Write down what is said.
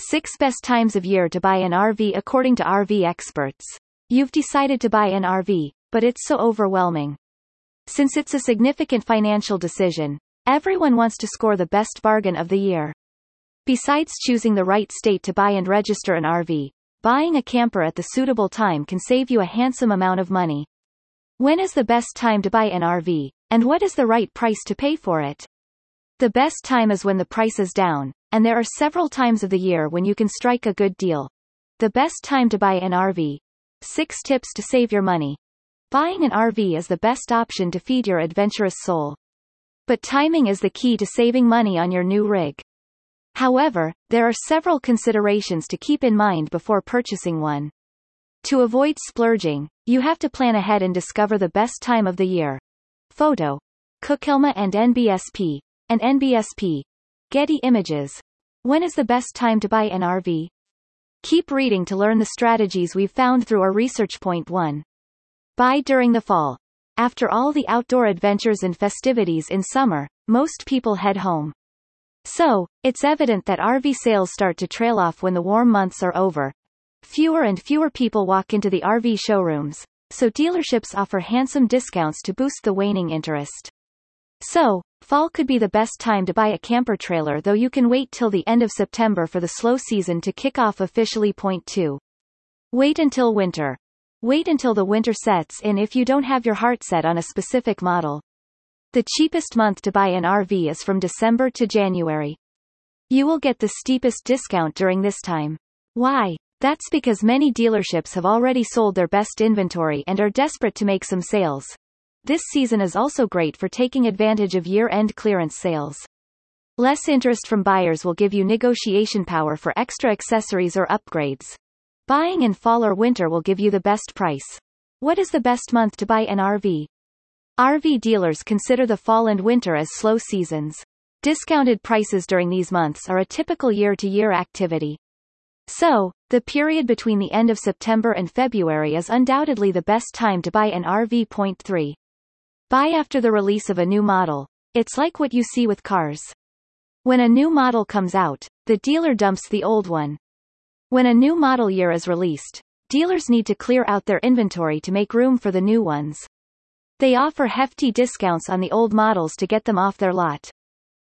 6 Best Times of Year to Buy an RV According to RV experts. You've decided to buy an RV, but it's so overwhelming. Since it's a significant financial decision, everyone wants to score the best bargain of the year. Besides choosing the right state to buy and register an RV, buying a camper at the suitable time can save you a handsome amount of money. When is the best time to buy an RV, and what is the right price to pay for it? The best time is when the price is down, and there are several times of the year when you can strike a good deal. The best time to buy an RV. 6 tips to save your money. Buying an RV is the best option to feed your adventurous soul. But timing is the key to saving money on your new rig. However, there are several considerations to keep in mind before purchasing one. To avoid splurging, you have to plan ahead and discover the best time of the year. Photo. Cookilma and NBSP. And NBSP. Getty Images. When is the best time to buy an RV? Keep reading to learn the strategies we've found through our research. Point 1. Buy during the fall. After all the outdoor adventures and festivities in summer, most people head home. So, it's evident that RV sales start to trail off when the warm months are over. Fewer and fewer people walk into the RV showrooms, so dealerships offer handsome discounts to boost the waning interest. So, fall could be the best time to buy a camper trailer though you can wait till the end of September for the slow season to kick off officially. Point 2. Wait until winter. Wait until the winter sets in if you don't have your heart set on a specific model. The cheapest month to buy an RV is from December to January. You will get the steepest discount during this time. Why? That's because many dealerships have already sold their best inventory and are desperate to make some sales. This season is also great for taking advantage of year-end clearance sales. Less interest from buyers will give you negotiation power for extra accessories or upgrades. Buying in fall or winter will give you the best price. What is the best month to buy an RV? RV dealers consider the fall and winter as slow seasons. Discounted prices during these months are a typical year-to-year activity. So, the period between the end of September and February is undoubtedly the best time to buy an RV. Point 3. Buy after the release of a new model. It's like what you see with cars. When a new model comes out, the dealer dumps the old one. When a new model year is released, dealers need to clear out their inventory to make room for the new ones. They offer hefty discounts on the old models to get them off their lot.